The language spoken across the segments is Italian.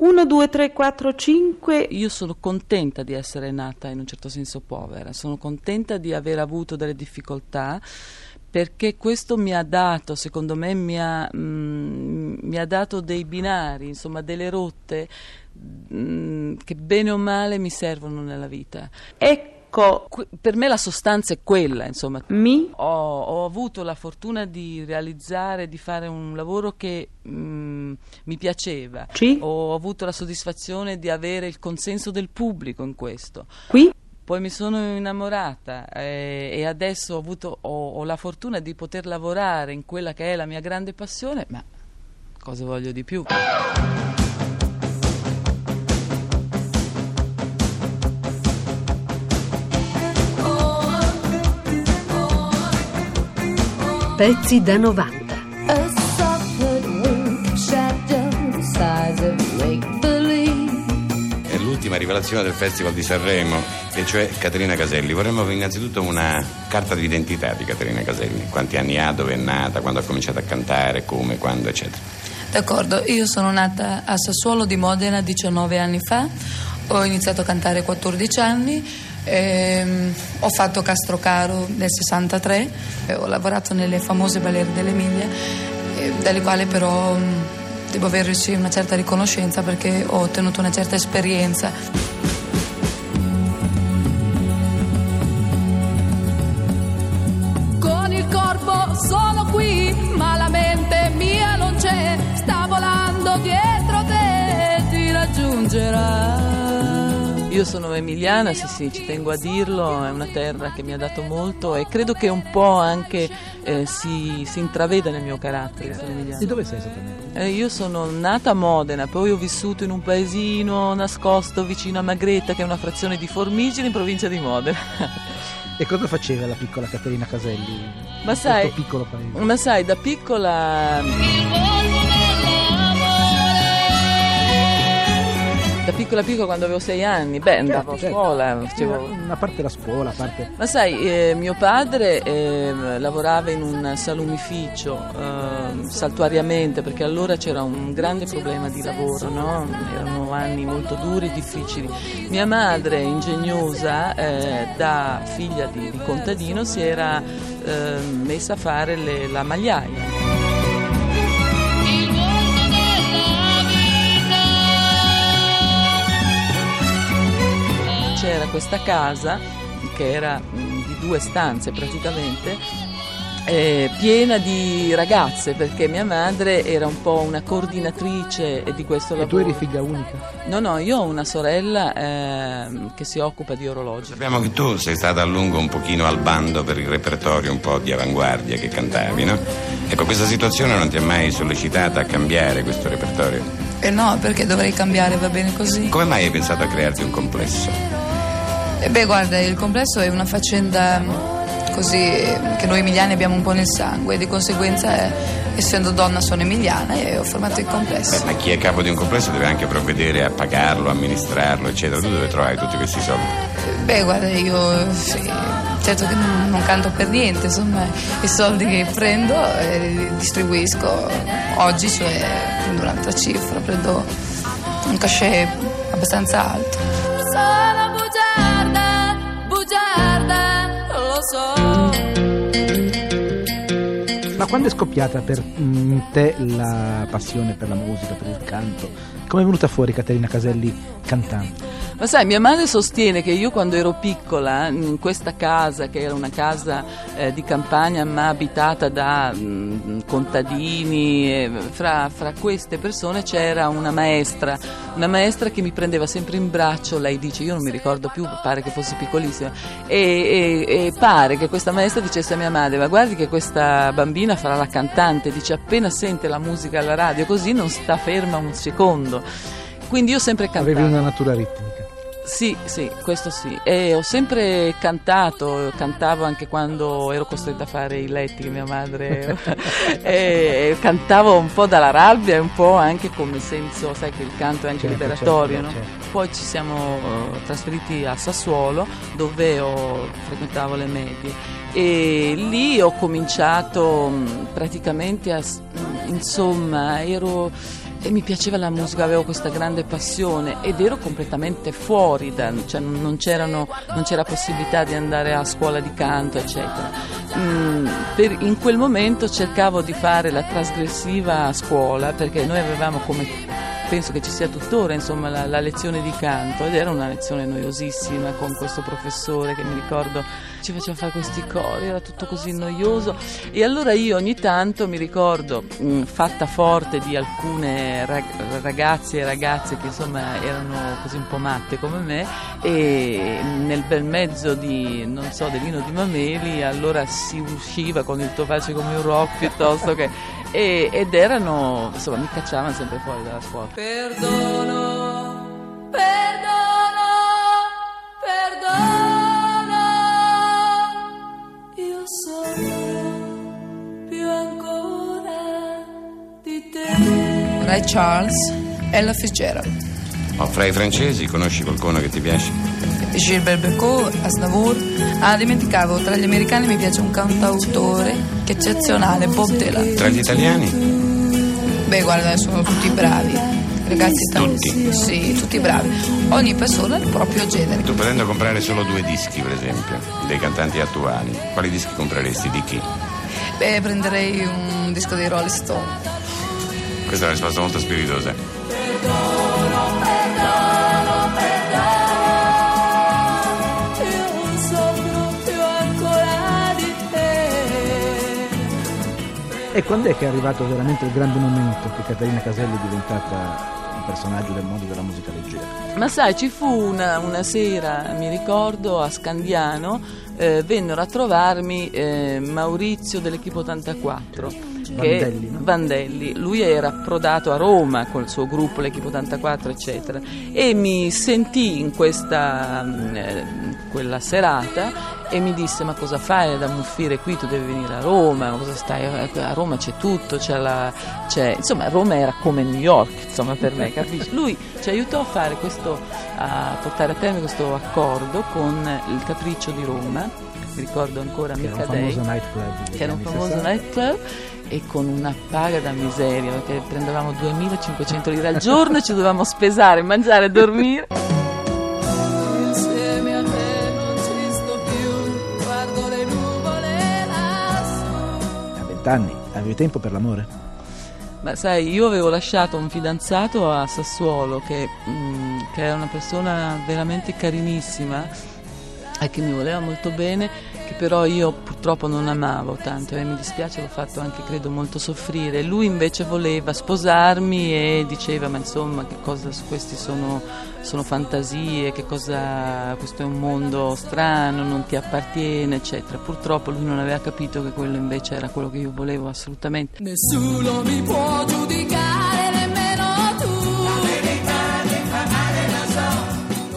1, 2, 3, 4, 5. Io sono contenta di essere nata in un certo senso povera, sono contenta di aver avuto delle difficoltà perché questo mi ha dato, secondo me, mi ha, mm, mi ha dato dei binari, insomma delle rotte mm, che bene o male mi servono nella vita. Ecco. Que- per me la sostanza è quella, insomma. Mi? Ho, ho avuto la fortuna di realizzare, di fare un lavoro che mm, mi piaceva. Ci? Ho avuto la soddisfazione di avere il consenso del pubblico in questo. Qui? Poi mi sono innamorata eh, e adesso ho, avuto, ho, ho la fortuna di poter lavorare in quella che è la mia grande passione, ma cosa voglio di più? Pezzi da 90. Rivelazione del Festival di Sanremo, e cioè Caterina Caselli. Vorremmo innanzitutto una carta d'identità di Caterina Caselli. Quanti anni ha, dove è nata, quando ha cominciato a cantare, come, quando, eccetera. D'accordo, io sono nata a Sassuolo di Modena 19 anni fa, ho iniziato a cantare a 14 anni, ehm, ho fatto Castrocaro nel 63, eh, ho lavorato nelle famose balere dell'Emilia, eh, dalle quali però mh, devo avere sì, una certa riconoscenza perché ho ottenuto una certa esperienza. Sono qui, ma la mente mia non c'è, sta volando dietro te, ti raggiungerà. Io sono emiliana, sì sì, ci tengo a dirlo, è una terra che mi ha dato molto e credo che un po' anche eh, si, si intraveda nel mio carattere. Sono emiliana. Di dove sei esattamente? Eh, io sono nata a Modena, poi ho vissuto in un paesino nascosto vicino a Magretta, che è una frazione di Formigine in provincia di Modena. E cosa faceva la piccola Caterina Caselli? Ma sai, piccolo paese? ma sai, da piccola. Piccola piccola quando avevo sei anni, beh andavo a certo. scuola, Una, facevo una parte la scuola, parte... Ma sai, eh, mio padre eh, lavorava in un salumificio eh, saltuariamente perché allora c'era un grande problema di lavoro, no? erano anni molto duri e difficili. Mia madre, ingegnosa, eh, da figlia di, di contadino, si era eh, messa a fare le- la magliaia. C'era questa casa che era mh, di due stanze praticamente eh, piena di ragazze perché mia madre era un po' una coordinatrice di questo E tu lavoro. eri figlia unica? No, no, io ho una sorella ehm, che si occupa di orologi. Sappiamo che tu sei stata a lungo un pochino al bando per il repertorio un po' di avanguardia che cantavi, no? Ecco, questa situazione non ti ha mai sollecitata a cambiare questo repertorio? E no, perché dovrei cambiare, va bene così. Come mai hai pensato a crearti un complesso? E beh, guarda, il complesso è una faccenda mh, così eh, che noi emiliani abbiamo un po' nel sangue, di conseguenza, eh, essendo donna, sono emiliana e ho formato il Beh, complesso. ma chi è capo di un complesso deve anche provvedere a pagarlo, amministrarlo, eccetera. Tu dove trovai tutti questi soldi? Beh, guarda, io sì, certo che non, non canto per niente, insomma, i soldi che prendo eh, li distribuisco oggi, cioè prendo un'altra cifra, prendo un cachet abbastanza alto. Quando è scoppiata per mm, te la passione per la musica, per il canto? Come è venuta fuori Caterina Caselli cantante? Ma sai, mia madre sostiene che io quando ero piccola, in questa casa, che era una casa eh, di campagna ma abitata da mm, contadini, e fra, fra queste persone c'era una maestra, una maestra che mi prendeva sempre in braccio, lei dice, io non mi ricordo più, pare che fosse piccolissima, e, e- e pare che questa maestra dicesse a mia madre, ma guardi che questa bambina farà la cantante, dice appena sente la musica alla radio così non sta ferma un secondo. Quindi io sempre cantato. Avevi una natura ritmica. Sì, sì, questo sì. E ho sempre cantato, cantavo anche quando ero costretta a fare i letti che mia madre e, cantavo un po' dalla rabbia e un po' anche come senso, sai che il canto è anche Certo, liberatorio, certo, no? certo. Poi ci siamo eh, trasferiti a Sassuolo dove ho, frequentavo le medie e lì ho cominciato mh, praticamente a mh, insomma ero e mi piaceva la musica, avevo questa grande passione ed ero completamente fuori, da, cioè non, non, c'era possibilità di andare a scuola di canto, eccetera. Mm, per, in quel momento cercavo di fare la trasgressiva a scuola perché noi avevamo come penso che ci sia tuttora insomma, la, la, lezione di canto ed era una lezione noiosissima con questo professore che mi ricordo ci faceva fare questi cori, era tutto così noioso. E allora io ogni tanto mi ricordo mh, fatta forte di alcune rag- ragazze e ragazze che insomma erano così un po' matte come me e nel bel mezzo di non so dell'ino di Mameli allora si usciva con il tuo face come un rock piuttosto che e, ed erano, insomma, mi cacciavano sempre fuori dalla scuola. Perdono, perdono, perdono, io sono più ancora di te. Ray Charles, Ella Fitzgerald. Oh, fra i francesi conosci qualcuno che ti piace? Gilbert Becot, Asnavour. Ah, dimenticavo, tra gli americani mi piace un cantautore eccezionale, Bob Dylan. Tra gli italiani? Beh, guarda, sono tutti bravi. Ragazzi, tutti? Sì, tutti bravi. Ogni persona ha il proprio genere. Tu potendo comprare solo due dischi, per esempio, dei cantanti attuali, quali dischi compreresti? Di chi? Beh, prenderei un disco dei Rolling Stone. Questa è una risposta molto spiritosa. E quando è che è arrivato veramente il grande momento che Caterina Caselli è diventata un personaggio del mondo della musica leggera? Ma sai, ci fu una, una sera, mi ricordo, a Scandiano, eh, vennero a trovarmi eh, Maurizio dell'Equipo 84 Vandelli, no? Vandelli, lui era approdato a Roma col suo gruppo, l'Equipo 84, eccetera, e mi sentì in questa mm, eh, quella serata e mi disse ma cosa fai da muffire qui, tu devi venire a Roma, stai? A Roma c'è tutto, c'è la, c'è... insomma Roma era come New York insomma, per me, capisci? Lui ci aiutò a fare questo, a portare a termine questo accordo con il Capriccio di Roma, mi ricordo ancora che Mica era un famoso nightclub. Che era un famoso 60. nightclub e con una paga da miseria perché prendevamo 2500 lire al giorno e ci dovevamo spesare, mangiare e dormire. Insieme a te non ci sto più, guardo le nuvole lassù. A vent'anni avevi tempo per l'amore? Ma sai, io avevo lasciato un fidanzato a Sassuolo che, mm, che era una persona veramente carinissima e che mi voleva molto bene, però io purtroppo non amavo tanto e mi dispiace, l'ho fatto anche credo molto soffrire. Lui invece voleva sposarmi e diceva ma insomma che cosa questi sono, sono fantasie, che cosa questo è un mondo strano, non ti appartiene, eccetera. Purtroppo lui non aveva capito che quello invece era quello che io volevo assolutamente. Nessuno mi può giudicare, nemmeno tu.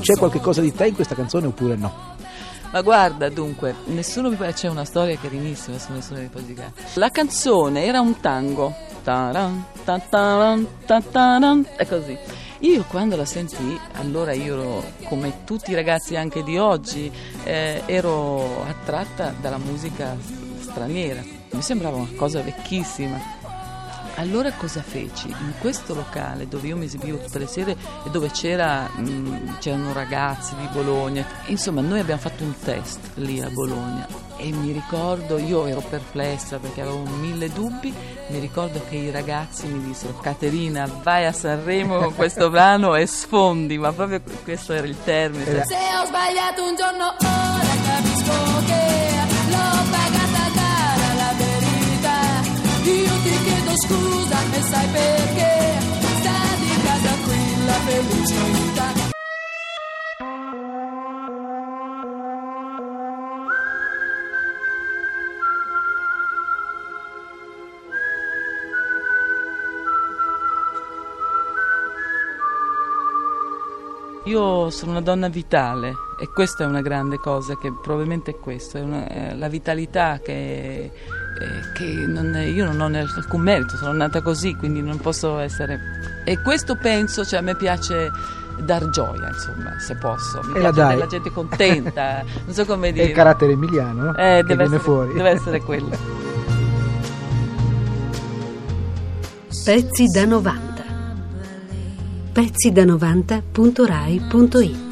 C'è qualche cosa di te in questa canzone oppure no? Ma guarda, dunque, nessuno mi c'è una storia carinissima su nessuno mi può giudicare. La canzone era un tango. Taran, tataran, tataran, è così. Io quando la sentii, allora io, come tutti i ragazzi anche di oggi, eh, ero attratta dalla musica straniera. Mi sembrava una cosa vecchissima. Allora cosa feci? In questo locale dove io mi esibivo tutte le sere e dove c'era, mh, c'erano ragazzi di Bologna, insomma noi abbiamo fatto un test lì a Bologna e mi ricordo, io ero perplessa perché avevo mille dubbi, mi ricordo che i ragazzi mi dissero Caterina vai a Sanremo con questo brano e sfondi, ma proprio questo era il termine. Se ho sbagliato un giorno ora scusa e sai perché sta di casa qui la felicità. Io sono una donna vitale e questa è una grande cosa, che probabilmente è questo, è, una, è la vitalità che, eh, che non è, io non ho alcun merito, sono nata così, quindi non posso essere... E questo penso, cioè a me piace dar gioia, insomma, se posso. Mi E la piace vedere la gente contenta, non so come È dire. il carattere emiliano, no? Eh, che deve, viene essere, fuori. deve essere quello. Pezzi da 90. pezzi da 90.rai.it